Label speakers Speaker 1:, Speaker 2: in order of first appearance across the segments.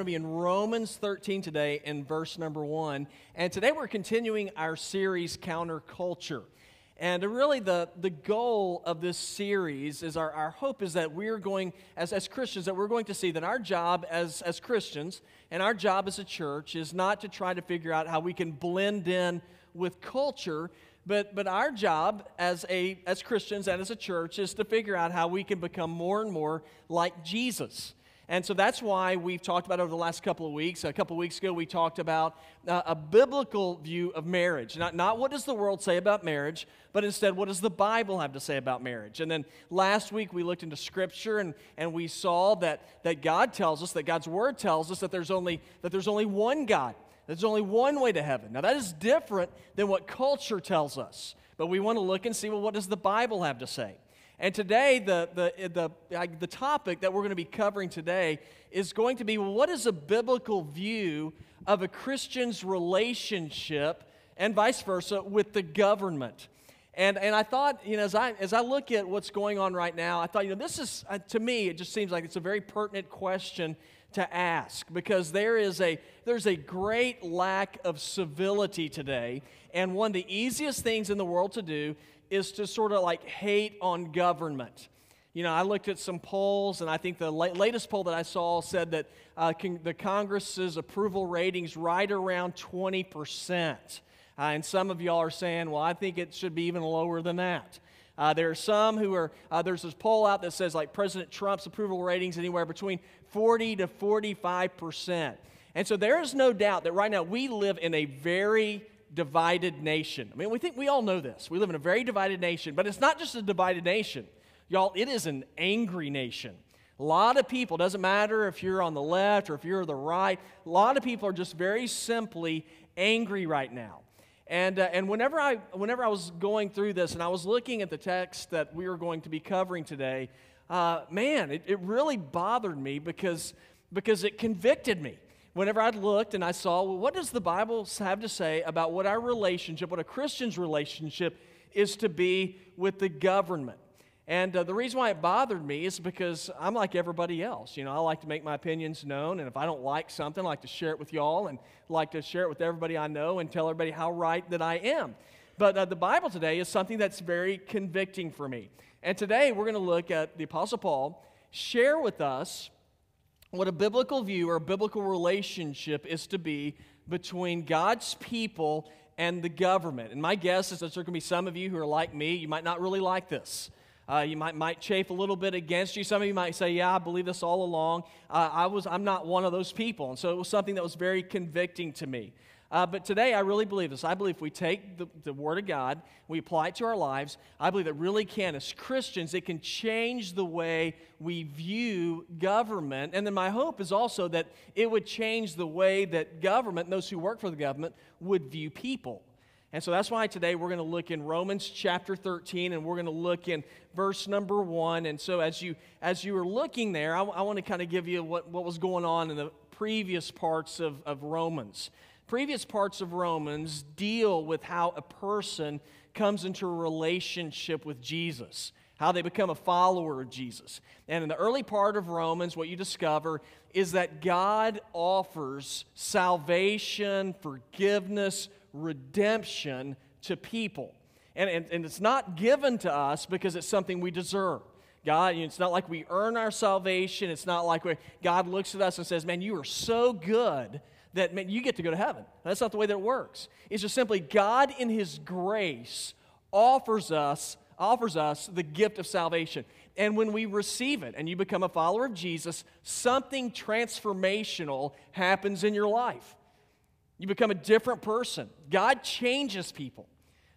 Speaker 1: going to be in Romans 13 today in verse number 1. And today we're continuing our series, Counterculture. And really, the, the goal of this series is our, our hope is that we're going, as, as Christians, that we're going to see that our job as, as Christians and our job as a church is not to try to figure out how we can blend in with culture, but, but our job as, a, as Christians and as a church is to figure out how we can become more and more like Jesus. And so that's why we've talked about over the last couple of weeks. A couple of weeks ago, we talked about uh, a biblical view of marriage. Not, not what does the world say about marriage, but instead, what does the Bible have to say about marriage? And then last week, we looked into Scripture and, and we saw that, that God tells us, that God's Word tells us that there's, only, that there's only one God. There's only one way to heaven. Now, that is different than what culture tells us. But we want to look and see, well, what does the Bible have to say? And today, the, the, the, the topic that we're going to be covering today is going to be what is a biblical view of a Christian's relationship and vice versa with the government? And, and I thought, you know, as I, as I look at what's going on right now, I thought, you know, this is, uh, to me, it just seems like it's a very pertinent question to ask because there is a, there's a great lack of civility today. And one of the easiest things in the world to do is to sort of like hate on government. You know, I looked at some polls, and I think the la- latest poll that I saw said that uh, con- the Congress's approval ratings right around 20%. Uh, and some of y'all are saying, well, I think it should be even lower than that. Uh, there are some who are, uh, there's this poll out that says like President Trump's approval ratings anywhere between 40 to 45%. And so there is no doubt that right now we live in a very divided nation. I mean, we think we all know this. We live in a very divided nation, but it's not just a divided nation. Y'all, it is an angry nation. A lot of people, doesn't matter if you're on the left or if you're the right, a lot of people are just very simply angry right now. And, uh, and whenever, I, whenever I was going through this and I was looking at the text that we were going to be covering today, uh, man, it, it really bothered me because, because it convicted me whenever I looked and I saw, well, what does the Bible have to say about what our relationship, what a Christian's relationship is to be with the government? And uh, the reason why it bothered me is because I'm like everybody else. You know, I like to make my opinions known, and if I don't like something, I like to share it with y'all and like to share it with everybody I know and tell everybody how right that I am. But uh, the Bible today is something that's very convicting for me. And today we're going to look at the Apostle Paul share with us what a biblical view or a biblical relationship is to be between God's people and the government. And my guess is that there are going to be some of you who are like me, you might not really like this. Uh, you might, might chafe a little bit against you. Some of you might say, Yeah, I believe this all along. Uh, I was, I'm not one of those people. And so it was something that was very convicting to me. Uh, but today, I really believe this. I believe if we take the, the Word of God, we apply it to our lives, I believe it really can, as Christians, it can change the way we view government. And then my hope is also that it would change the way that government, and those who work for the government, would view people. And so that's why today we're going to look in Romans chapter 13 and we're going to look in verse number 1. And so as you as you are looking there, I, I want to kind of give you what, what was going on in the previous parts of, of Romans previous parts of Romans deal with how a person comes into a relationship with Jesus, how they become a follower of Jesus. And in the early part of Romans, what you discover is that God offers salvation, forgiveness, redemption to people. And, and, and it's not given to us because it's something we deserve. God, it's not like we earn our salvation. It's not like God looks at us and says, Man, you are so good that man, you get to go to heaven. That's not the way that it works. It's just simply God in His grace offers us offers us the gift of salvation. And when we receive it and you become a follower of Jesus, something transformational happens in your life. You become a different person. God changes people.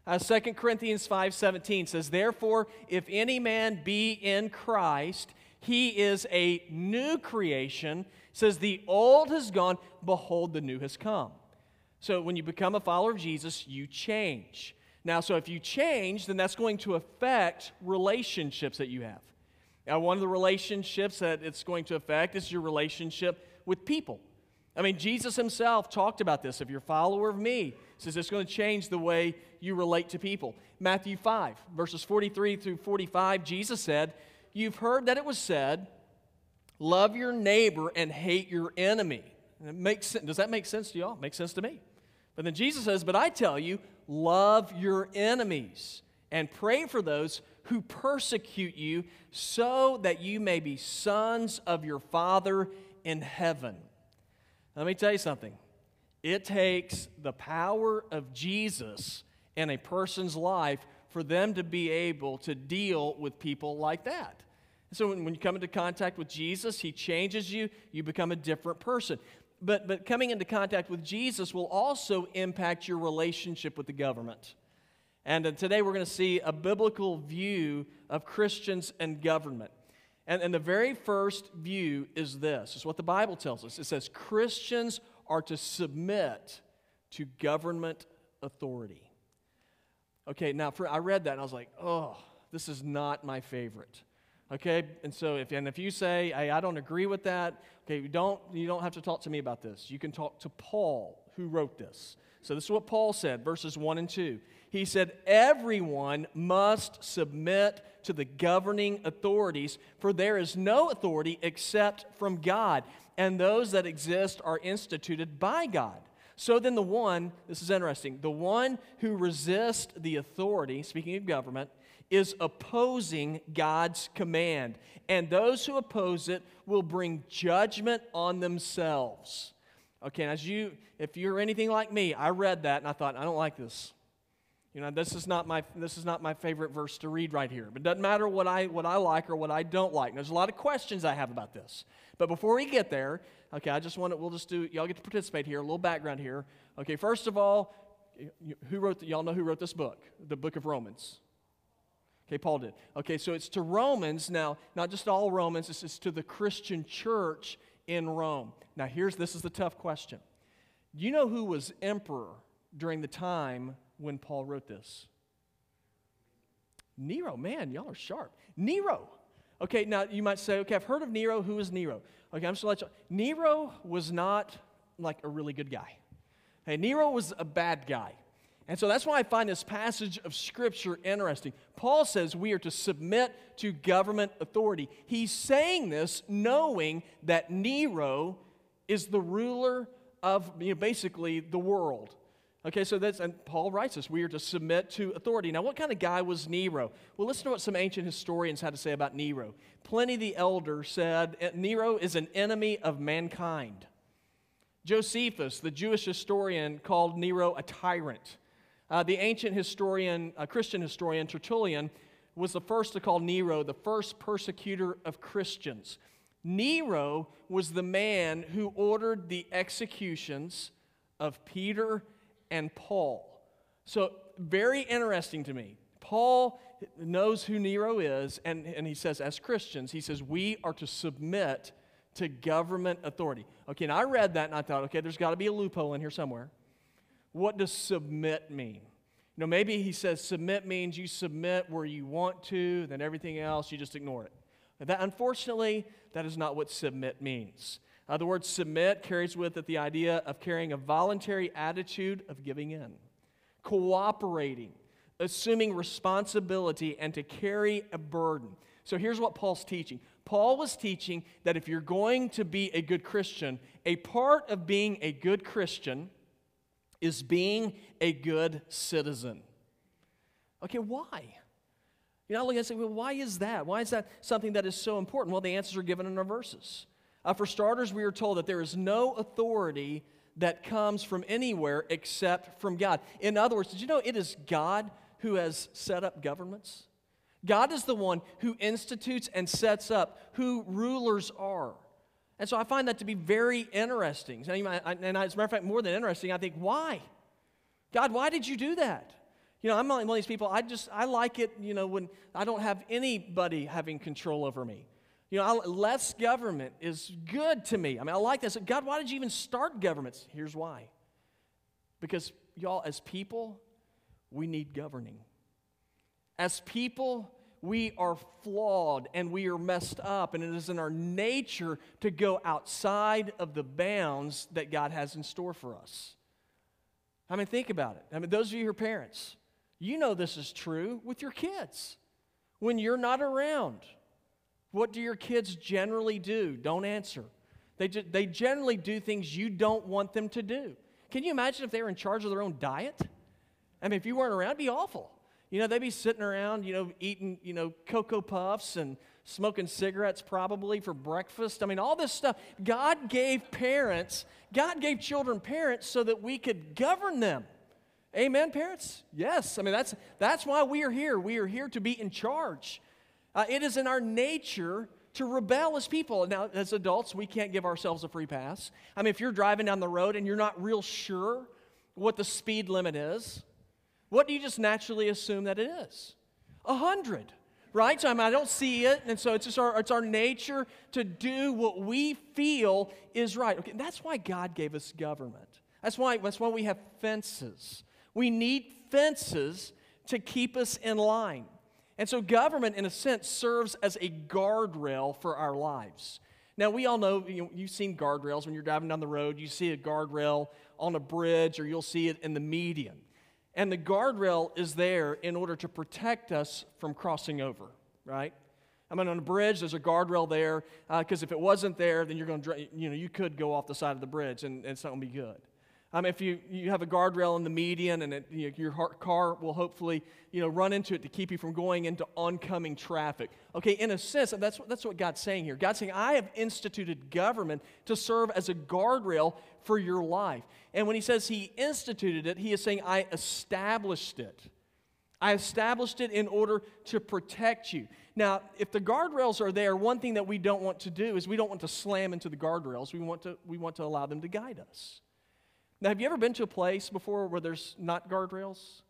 Speaker 1: Uh, 2 Corinthians 5:17 says, "Therefore, if any man be in Christ, he is a new creation says, The old has gone, behold, the new has come. So when you become a follower of Jesus, you change. Now, so if you change, then that's going to affect relationships that you have. Now, one of the relationships that it's going to affect is your relationship with people. I mean, Jesus himself talked about this. If you're a follower of me, says it's going to change the way you relate to people. Matthew 5, verses 43 through 45, Jesus said, You've heard that it was said, Love your neighbor and hate your enemy. And it makes, does that make sense to y'all? Makes sense to me. But then Jesus says, But I tell you, love your enemies and pray for those who persecute you, so that you may be sons of your Father in heaven. Let me tell you something. It takes the power of Jesus in a person's life for them to be able to deal with people like that. So when, when you come into contact with Jesus, he changes you, you become a different person. But, but coming into contact with Jesus will also impact your relationship with the government. And uh, today we're going to see a biblical view of Christians and government. And, and the very first view is this is what the Bible tells us. It says Christians are to submit to government authority. Okay, now for, I read that and I was like, oh, this is not my favorite. Okay, and so if and if you say, hey, I don't agree with that, okay, you don't you don't have to talk to me about this. You can talk to Paul who wrote this. So this is what Paul said, verses 1 and 2. He said, Everyone must submit to the governing authorities, for there is no authority except from God, and those that exist are instituted by God. So then, the one, this is interesting, the one who resists the authority, speaking of government, is opposing God's command. And those who oppose it will bring judgment on themselves. Okay, as you, if you're anything like me, I read that and I thought, I don't like this. You know, this is not my this is not my favorite verse to read right here. But it doesn't matter what I what I like or what I don't like. there's a lot of questions I have about this. But before we get there, okay, I just want to we'll just do y'all get to participate here. A little background here. Okay, first of all, who wrote the, y'all know who wrote this book? The book of Romans. Okay, Paul did. Okay, so it's to Romans now, not just all Romans, this is to the Christian church in Rome. Now, here's this is the tough question. Do you know who was emperor during the time when Paul wrote this? Nero, man, y'all are sharp. Nero. Okay, now you might say, okay, I've heard of Nero. Who is Nero? Okay, I'm just let you. Nero was not like a really good guy. Hey, Nero was a bad guy. And so that's why I find this passage of Scripture interesting. Paul says we are to submit to government authority. He's saying this knowing that Nero is the ruler of you know, basically the world. Okay, so that's, and Paul writes us, we are to submit to authority. Now, what kind of guy was Nero? Well, listen to what some ancient historians had to say about Nero. Pliny the Elder said Nero is an enemy of mankind. Josephus, the Jewish historian, called Nero a tyrant. Uh, the ancient historian, uh, Christian historian, Tertullian, was the first to call Nero the first persecutor of Christians. Nero was the man who ordered the executions of Peter and Paul. So, very interesting to me. Paul knows who Nero is, and, and he says, as Christians, he says, we are to submit to government authority. Okay, and I read that and I thought, okay, there's got to be a loophole in here somewhere. What does submit mean? You know, maybe he says submit means you submit where you want to, then everything else you just ignore it. That, unfortunately, that is not what submit means. Uh, the word submit carries with it the idea of carrying a voluntary attitude of giving in, cooperating, assuming responsibility, and to carry a burden. So here's what Paul's teaching Paul was teaching that if you're going to be a good Christian, a part of being a good Christian is being a good citizen. Okay, why? You know, look and say, well, why is that? Why is that something that is so important? Well, the answers are given in our verses. Uh, for starters, we are told that there is no authority that comes from anywhere except from God. In other words, did you know it is God who has set up governments? God is the one who institutes and sets up who rulers are. And so I find that to be very interesting. And as a matter of fact, more than interesting, I think, why? God, why did you do that? You know, I'm one of these people, I just, I like it, you know, when I don't have anybody having control over me. You know, less government is good to me. I mean, I like this. God, why did you even start governments? Here's why. Because, y'all, as people, we need governing. As people, we are flawed and we are messed up, and it is in our nature to go outside of the bounds that God has in store for us. I mean, think about it. I mean, those of you who are parents, you know this is true with your kids. When you're not around, what do your kids generally do? Don't answer. They, ju- they generally do things you don't want them to do. Can you imagine if they were in charge of their own diet? I mean, if you weren't around, it'd be awful. You know, they'd be sitting around, you know, eating, you know, Cocoa Puffs and smoking cigarettes probably for breakfast. I mean, all this stuff. God gave parents, God gave children parents so that we could govern them. Amen, parents? Yes. I mean, that's, that's why we are here. We are here to be in charge. Uh, it is in our nature to rebel as people. Now, as adults, we can't give ourselves a free pass. I mean, if you're driving down the road and you're not real sure what the speed limit is, what do you just naturally assume that it is? A hundred, right? So I, mean, I don't see it, and so it's just our, it's our nature to do what we feel is right. Okay, that's why God gave us government. That's why, that's why we have fences. We need fences to keep us in line. And so, government, in a sense, serves as a guardrail for our lives. Now, we all know, you know, you've seen guardrails when you're driving down the road. You see a guardrail on a bridge, or you'll see it in the median. And the guardrail is there in order to protect us from crossing over, right? I mean, on a bridge, there's a guardrail there, because uh, if it wasn't there, then you're going to, you know, you could go off the side of the bridge and, and it's not going to be good. Um, if you, you have a guardrail in the median and it, you know, your car will hopefully you know, run into it to keep you from going into oncoming traffic. Okay, in a sense, that's, that's what God's saying here. God's saying, I have instituted government to serve as a guardrail for your life. And when he says he instituted it, he is saying, I established it. I established it in order to protect you. Now, if the guardrails are there, one thing that we don't want to do is we don't want to slam into the guardrails. We want to, we want to allow them to guide us. Now, have you ever been to a place before where there's not guardrails?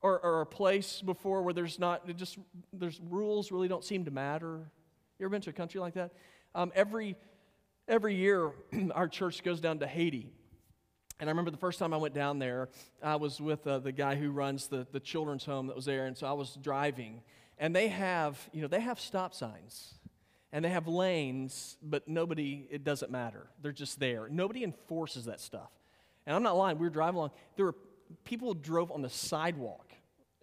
Speaker 1: Or, or a place before where there's not, just, there's rules really don't seem to matter? You ever been to a country like that? Um, every, every year, our church goes down to Haiti. And I remember the first time I went down there, I was with uh, the guy who runs the, the children's home that was there. And so I was driving. And they have, you know, they have stop signs and they have lanes, but nobody, it doesn't matter. They're just there. Nobody enforces that stuff. And I'm not lying, we were driving along. There were people drove on the sidewalk.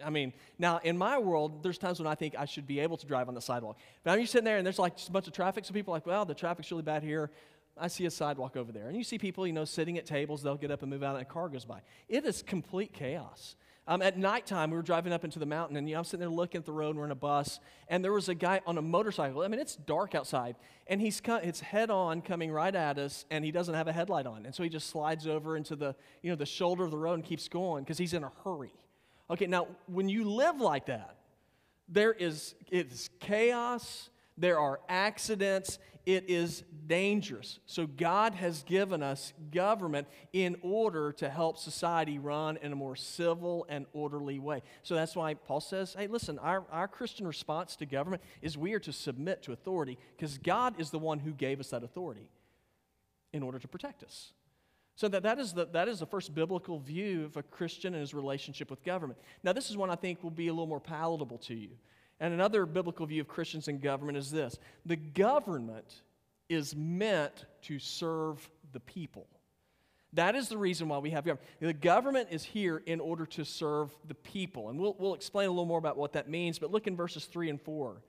Speaker 1: I mean, now in my world, there's times when I think I should be able to drive on the sidewalk. But I'm just sitting there and there's like just a bunch of traffic, so people are like, well, the traffic's really bad here. I see a sidewalk over there. And you see people, you know, sitting at tables, they'll get up and move out, and a car goes by. It is complete chaos. Um, at nighttime, we were driving up into the mountain, and you know, I'm sitting there looking at the road, and we're in a bus, and there was a guy on a motorcycle. I mean, it's dark outside, and he's it's head on coming right at us, and he doesn't have a headlight on, and so he just slides over into the you know the shoulder of the road and keeps going because he's in a hurry. Okay, now when you live like that, there is it's chaos there are accidents, it is dangerous. So, God has given us government in order to help society run in a more civil and orderly way. So, that's why Paul says, hey, listen, our, our Christian response to government is we are to submit to authority because God is the one who gave us that authority in order to protect us. So that, that, is the, that is the first biblical view of a Christian and his relationship with government. Now, this is one I think will be a little more palatable to you. And another biblical view of Christians and government is this the government is meant to serve the people. That is the reason why we have government. The government is here in order to serve the people. And we'll, we'll explain a little more about what that means, but look in verses 3 and 4.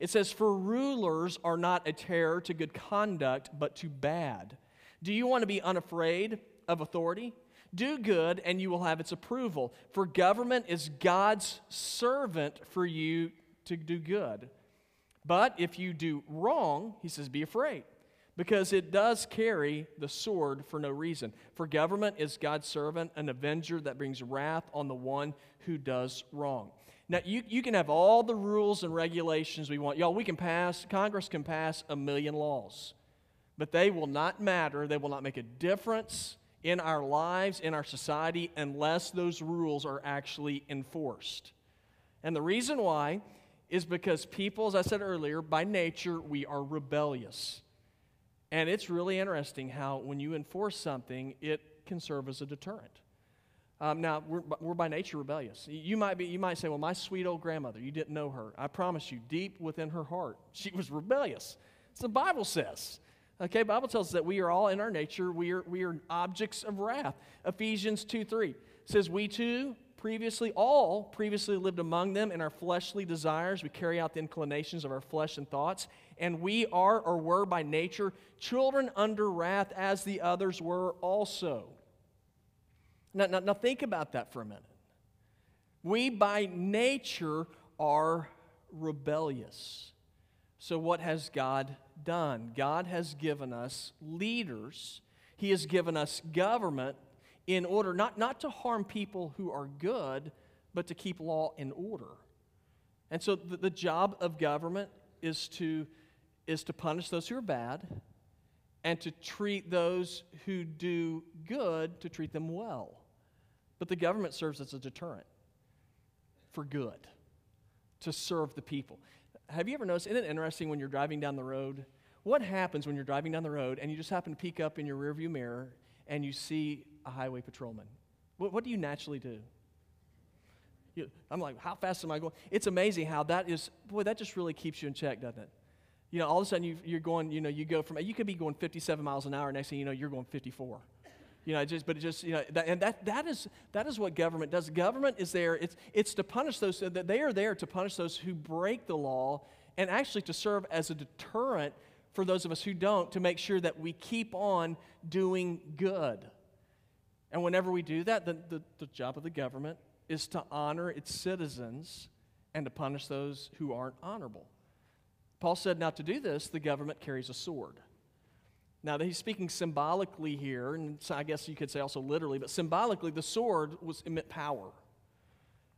Speaker 1: It says, For rulers are not a terror to good conduct, but to bad. Do you want to be unafraid of authority? Do good, and you will have its approval. For government is God's servant for you to do good. But if you do wrong, he says, be afraid, because it does carry the sword for no reason. For government is God's servant, an avenger that brings wrath on the one who does wrong. Now, you, you can have all the rules and regulations we want. Y'all, we can pass, Congress can pass a million laws, but they will not matter. They will not make a difference in our lives, in our society, unless those rules are actually enforced. And the reason why is because people, as I said earlier, by nature, we are rebellious. And it's really interesting how when you enforce something, it can serve as a deterrent. Um, now, we're, we're by nature rebellious. You might, be, you might say, well, my sweet old grandmother, you didn't know her. I promise you, deep within her heart, she was rebellious. It's the Bible says. Okay, Bible tells us that we are all in our nature, we are, we are objects of wrath. Ephesians 2 3 says, We too previously, all previously lived among them in our fleshly desires. We carry out the inclinations of our flesh and thoughts. And we are or were by nature children under wrath as the others were also. Now, now, now think about that for a minute. We by nature are rebellious. So, what has God done? God has given us leaders, He has given us government in order not, not to harm people who are good, but to keep law in order. And so, the, the job of government is to, is to punish those who are bad and to treat those who do good, to treat them well. But the government serves as a deterrent for good, to serve the people. Have you ever noticed, isn't it interesting when you're driving down the road? What happens when you're driving down the road and you just happen to peek up in your rearview mirror and you see a highway patrolman? What, what do you naturally do? You, I'm like, how fast am I going? It's amazing how that is, boy, that just really keeps you in check, doesn't it? You know, all of a sudden you, are going, you know, you go from, you could be going 57 miles an hour, next thing you know, you're going 54. You know, just, but it just, you know, that, and that, that, is, that is what government does. Government is there, it's, it's to punish those, they are there to punish those who break the law and actually to serve as a deterrent for those of us who don't to make sure that we keep on doing good. And whenever we do that, the, the, the job of the government is to honor its citizens and to punish those who aren't honorable. Paul said, now to do this, the government carries a sword. Now, he's speaking symbolically here, and I guess you could say also literally, but symbolically, the sword was meant power.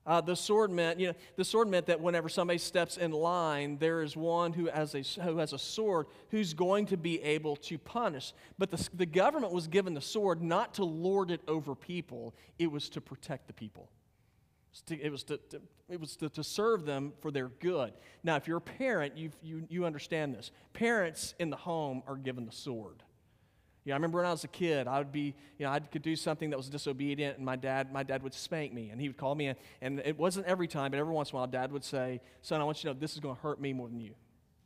Speaker 1: Uh, the sword meant, you know, the sword meant that whenever somebody steps in line, there is one who has a, who has a sword who's going to be able to punish. But the, the government was given the sword not to lord it over people, it was to protect the people. It was to, to it was to, to, serve them for their good. Now, if you're a parent, you you, you understand this. Parents in the home are given the sword. Yeah, I remember when I was a kid, I would be, you know, I could do something that was disobedient, and my dad, my dad would spank me, and he would call me in. And it wasn't every time, but every once in a while, dad would say, Son, I want you to know this is going to hurt me more than you.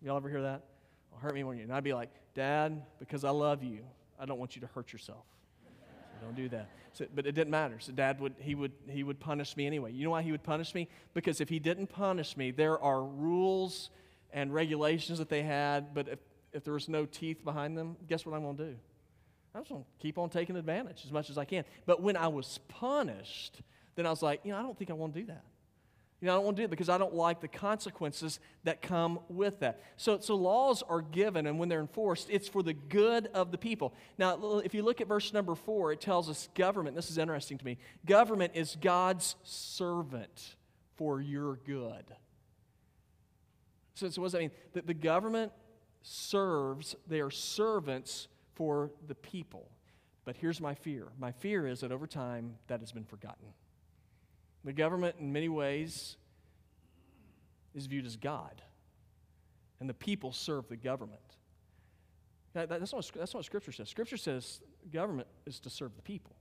Speaker 1: Y'all ever hear that? It'll hurt me more than you. And I'd be like, Dad, because I love you, I don't want you to hurt yourself. So don't do that. So, but it didn't matter. So dad would he would he would punish me anyway. You know why he would punish me? Because if he didn't punish me, there are rules and regulations that they had, but if, if there was no teeth behind them, guess what I'm going to do? I'm just going to keep on taking advantage as much as I can. But when I was punished, then I was like, you know, I don't think I want to do that. You know, I don't want to do it because I don't like the consequences that come with that. So, so laws are given, and when they're enforced, it's for the good of the people. Now, if you look at verse number four, it tells us government, this is interesting to me, government is God's servant for your good. So, so what does that mean? The, the government serves, they are servants for the people. But here's my fear my fear is that over time, that has been forgotten. The government, in many ways, is viewed as God, and the people serve the government. That, that's, not what, that's not what Scripture says. Scripture says government is to serve the people.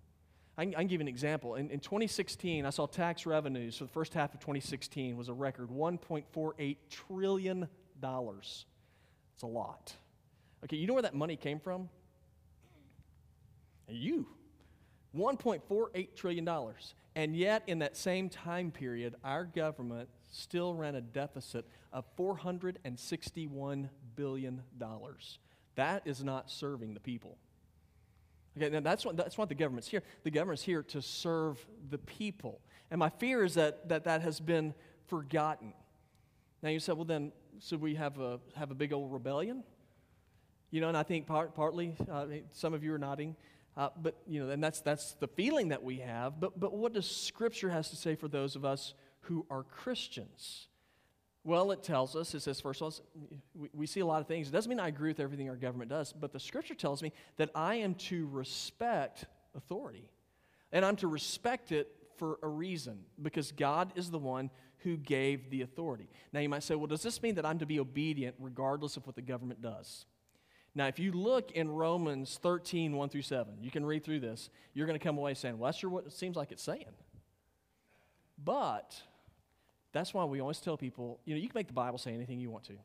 Speaker 1: I can, I can give an example. In, in 2016, I saw tax revenues for the first half of 2016 was a record $1.48 trillion. It's a lot. Okay, you know where that money came from? You. $1.48 trillion. And yet, in that same time period, our government still ran a deficit of $461 billion. That is not serving the people. Okay, now that's what, that's what the government's here. The government's here to serve the people. And my fear is that that, that has been forgotten. Now you said, well, then, should we have a, have a big old rebellion? You know, and I think part, partly, uh, some of you are nodding. Uh, but, you know, and that's, that's the feeling that we have. But, but what does Scripture has to say for those of us who are Christians? Well, it tells us, it says, first of all, we, we see a lot of things. It doesn't mean I agree with everything our government does, but the Scripture tells me that I am to respect authority. And I'm to respect it for a reason, because God is the one who gave the authority. Now, you might say, well, does this mean that I'm to be obedient regardless of what the government does? Now, if you look in Romans 13, 1 through 7, you can read through this, you're going to come away saying, well, that's sure what it seems like it's saying. But that's why we always tell people, you know, you can make the Bible say anything you want to.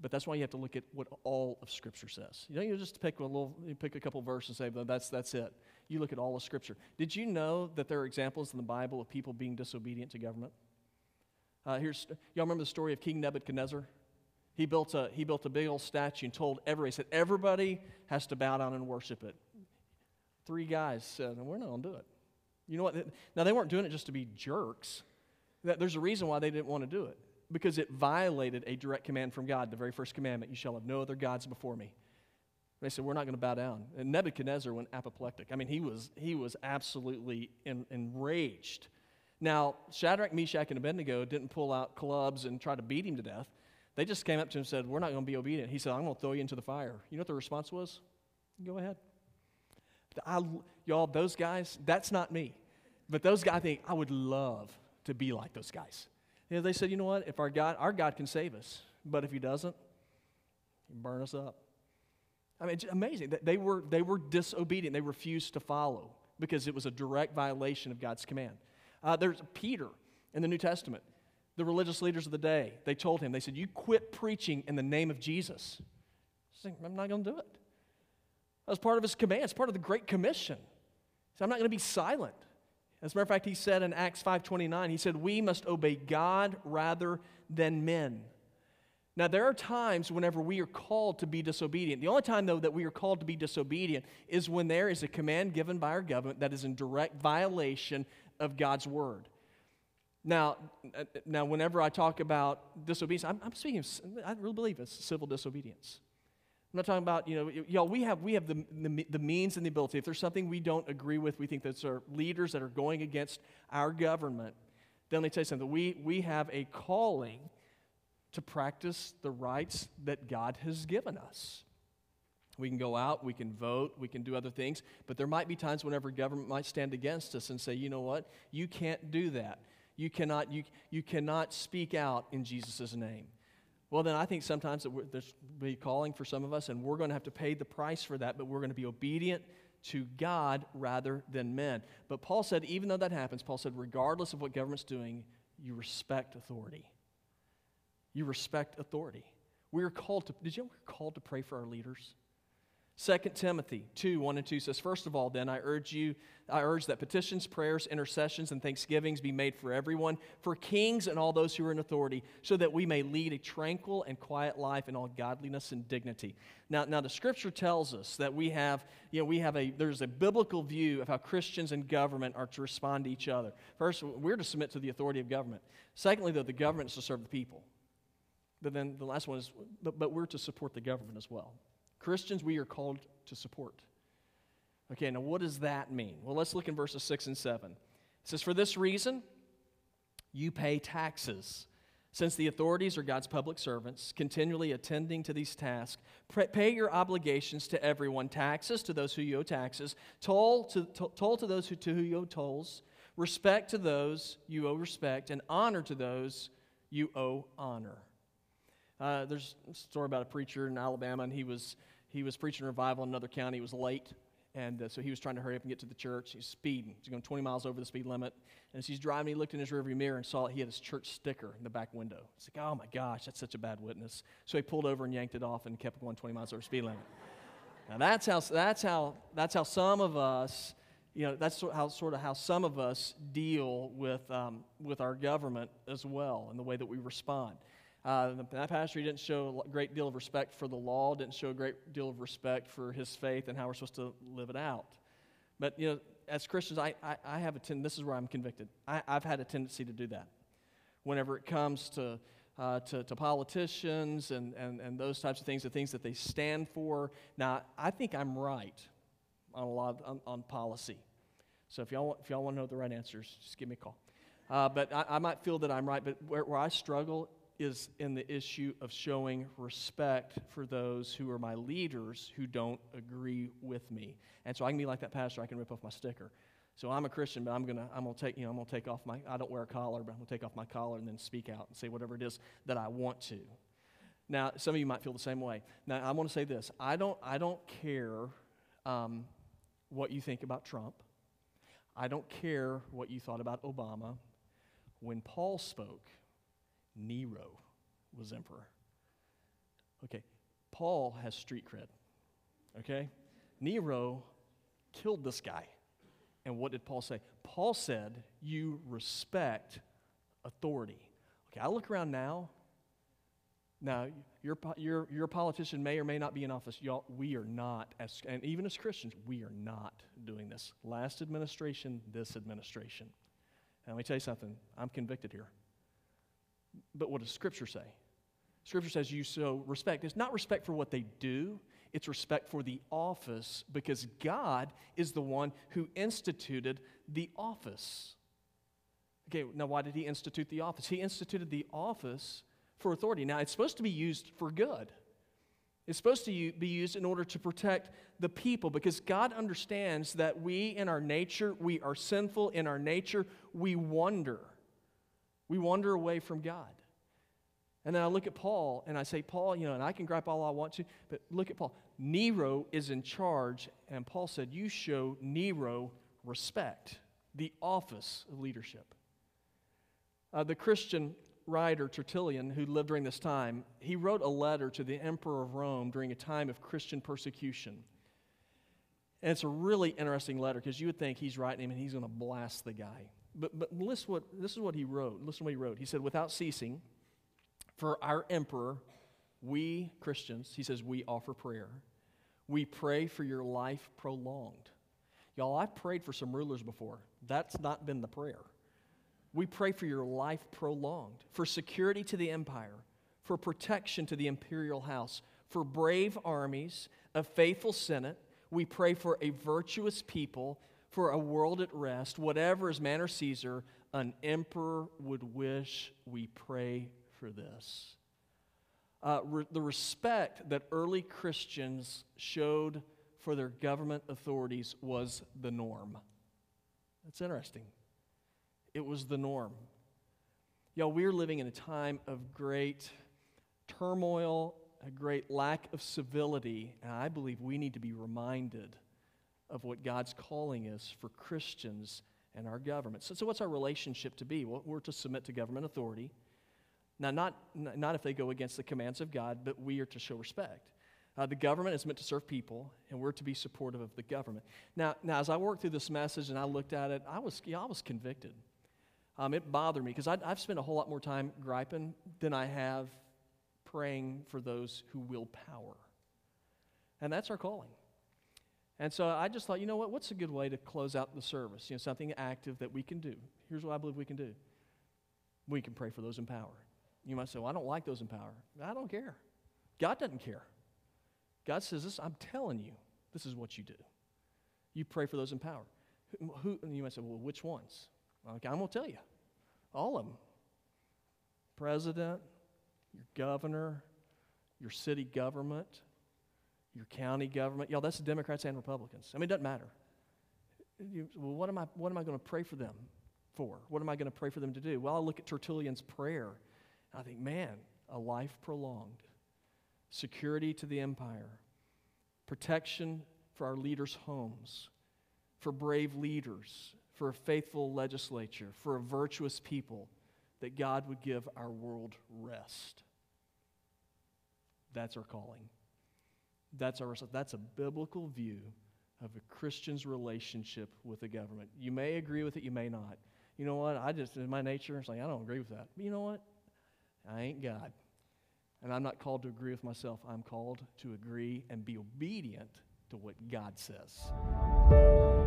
Speaker 1: But that's why you have to look at what all of Scripture says. You don't you just pick a little, pick a couple verses and say, well, that's, that's it. You look at all of Scripture. Did you know that there are examples in the Bible of people being disobedient to government? Uh, here's, y'all remember the story of King Nebuchadnezzar? He built, a, he built a big old statue and told everybody, he said, everybody has to bow down and worship it. Three guys said, we're not going to do it. You know what? Now, they weren't doing it just to be jerks. There's a reason why they didn't want to do it because it violated a direct command from God, the very first commandment you shall have no other gods before me. They said, We're not going to bow down. And Nebuchadnezzar went apoplectic. I mean, he was, he was absolutely en- enraged. Now, Shadrach, Meshach, and Abednego didn't pull out clubs and try to beat him to death. They just came up to him and said, We're not going to be obedient. He said, I'm going to throw you into the fire. You know what the response was? Go ahead. I, y'all, those guys, that's not me. But those guys, I think I would love to be like those guys. You know, they said, you know what? If our God, our God can save us, but if He doesn't, He burn us up. I mean, it's amazing they were they were disobedient. They refused to follow because it was a direct violation of God's command. Uh, there's Peter in the New Testament. The religious leaders of the day, they told him, they said, You quit preaching in the name of Jesus. I'm not going to do it. That was part of his command, it's part of the Great Commission. He said, I'm not going to be silent. As a matter of fact, he said in Acts 5.29, he said, we must obey God rather than men. Now, there are times whenever we are called to be disobedient. The only time, though, that we are called to be disobedient is when there is a command given by our government that is in direct violation of God's word. Now, uh, uh, now whenever I talk about disobedience, I'm, I'm speaking, I really believe it's civil disobedience. I'm not talking about, you know, y'all, we have, we have the, the, the, means and the ability. If there's something we don't agree with, we think that are leaders that are going against our government, then let me tell you something. We, we have a calling to practice the rights that God has given us. We can go out, we can vote, we can do other things, but there might be times whenever government might stand against us and say, you know what, you can't do that. You cannot, you, you cannot speak out in Jesus' name well, then I think sometimes there's be calling for some of us, and we're going to have to pay the price for that, but we're going to be obedient to God rather than men. But Paul said, even though that happens, Paul said, regardless of what government's doing, you respect authority. You respect authority. We are called to, did you know we're called to pray for our leaders? 2 Timothy 2 1 and 2 says, First of all, then, I urge you, I urge that petitions, prayers, intercessions, and thanksgivings be made for everyone, for kings and all those who are in authority, so that we may lead a tranquil and quiet life in all godliness and dignity. Now, now the scripture tells us that we have, you know, we have a there's a biblical view of how Christians and government are to respond to each other. First, we're to submit to the authority of government. Secondly, though, the government is to serve the people. But then the last one is, but, but we're to support the government as well. Christians, we are called to support. Okay, now what does that mean? Well, let's look in verses 6 and 7. It says, For this reason, you pay taxes. Since the authorities are God's public servants, continually attending to these tasks, pay your obligations to everyone taxes to those who you owe taxes, toll to, toll to those who, to who you owe tolls, respect to those you owe respect, and honor to those you owe honor. Uh, there's a story about a preacher in Alabama, and he was he was preaching revival in another county. He was late, and uh, so he was trying to hurry up and get to the church. He's speeding. He's going 20 miles over the speed limit. And as he's driving, he looked in his rearview mirror and saw that he had his church sticker in the back window. He's like, oh my gosh, that's such a bad witness. So he pulled over and yanked it off and kept going 20 miles over speed limit. now that's how, that's how, that's how some of us, you know, that's how, sort of how some of us deal with, um, with our government as well and the way that we respond. Uh, that pastor he didn't show a great deal of respect for the law, didn't show a great deal of respect for his faith and how we're supposed to live it out. But, you know, as Christians, I, I, I have a tendency, this is where I'm convicted. I, have had a tendency to do that. Whenever it comes to, uh, to, to, politicians and, and, and those types of things, the things that they stand for. Now, I think I'm right on a lot of, on, on policy. So if y'all, if y'all want to know the right answers, just give me a call. Uh, but I, I, might feel that I'm right, but where, where I struggle is in the issue of showing respect for those who are my leaders who don't agree with me. And so I can be like that pastor, I can rip off my sticker. So I'm a Christian, but I'm gonna I'm gonna take you know I'm gonna take off my I don't wear a collar, but I'm gonna take off my collar and then speak out and say whatever it is that I want to. Now some of you might feel the same way. Now I want to say this: I don't I don't care um, what you think about Trump. I don't care what you thought about Obama. When Paul spoke, Nero was emperor. Okay, Paul has street cred. Okay? Nero killed this guy. And what did Paul say? Paul said, You respect authority. Okay, I look around now. Now, your, your, your politician may or may not be in office. Y'all, we are not, as, and even as Christians, we are not doing this. Last administration, this administration. Let me tell you something. I'm convicted here. But what does Scripture say? Scripture says you show respect. It's not respect for what they do, it's respect for the office because God is the one who instituted the office. Okay, now why did he institute the office? He instituted the office for authority. Now, it's supposed to be used for good. It's supposed to be used in order to protect the people because God understands that we, in our nature, we are sinful. In our nature, we wander. We wander away from God. And then I look at Paul and I say, Paul, you know, and I can gripe all I want to, but look at Paul. Nero is in charge, and Paul said, You show Nero respect, the office of leadership. Uh, the Christian writer Tertullian, who lived during this time, he wrote a letter to the emperor of Rome during a time of Christian persecution. And it's a really interesting letter because you would think he's writing him and he's going to blast the guy. But, but listen what, this is what he wrote. Listen what he wrote. He said, Without ceasing, for our emperor, we Christians, he says, we offer prayer. We pray for your life prolonged. Y'all, I've prayed for some rulers before. That's not been the prayer. We pray for your life prolonged, for security to the empire, for protection to the imperial house, for brave armies, a faithful senate. We pray for a virtuous people, for a world at rest. Whatever is man or Caesar, an emperor would wish we pray for this. Uh, re- the respect that early Christians showed for their government authorities was the norm. That's interesting. It was the norm. Y'all, we're living in a time of great turmoil, a great lack of civility, and I believe we need to be reminded of what God's calling is for Christians and our government. So, so what's our relationship to be? Well, we're to submit to government authority. Now, not, not if they go against the commands of God, but we are to show respect. Uh, the government is meant to serve people, and we're to be supportive of the government. Now, now as I worked through this message and I looked at it, I was, yeah, I was convicted. Um, it bothered me because I've spent a whole lot more time griping than I have praying for those who will power. And that's our calling. And so I just thought, you know what? What's a good way to close out the service? You know, something active that we can do. Here's what I believe we can do we can pray for those in power. You might say, Well, I don't like those in power. I don't care. God doesn't care. God says this, I'm telling you, this is what you do. You pray for those in power. Who, who you might say, Well, which ones? Okay, I'm going to tell you. All of them. President, your governor, your city government, your county government. Y'all, that's the Democrats and Republicans. I mean, it doesn't matter. You, well, what am I, what am I going to pray for them for? What am I going to pray for them to do? Well, I look at Tertullian's prayer and I think, man, a life prolonged, security to the empire, protection for our leaders' homes, for brave leaders, for a faithful legislature, for a virtuous people, that God would give our world rest. That's our calling. That's, our, that's a biblical view of a Christian's relationship with the government. You may agree with it, you may not. You know what? I just, in my nature, it's like, I don't agree with that. But you know what? I ain't God. And I'm not called to agree with myself. I'm called to agree and be obedient to what God says.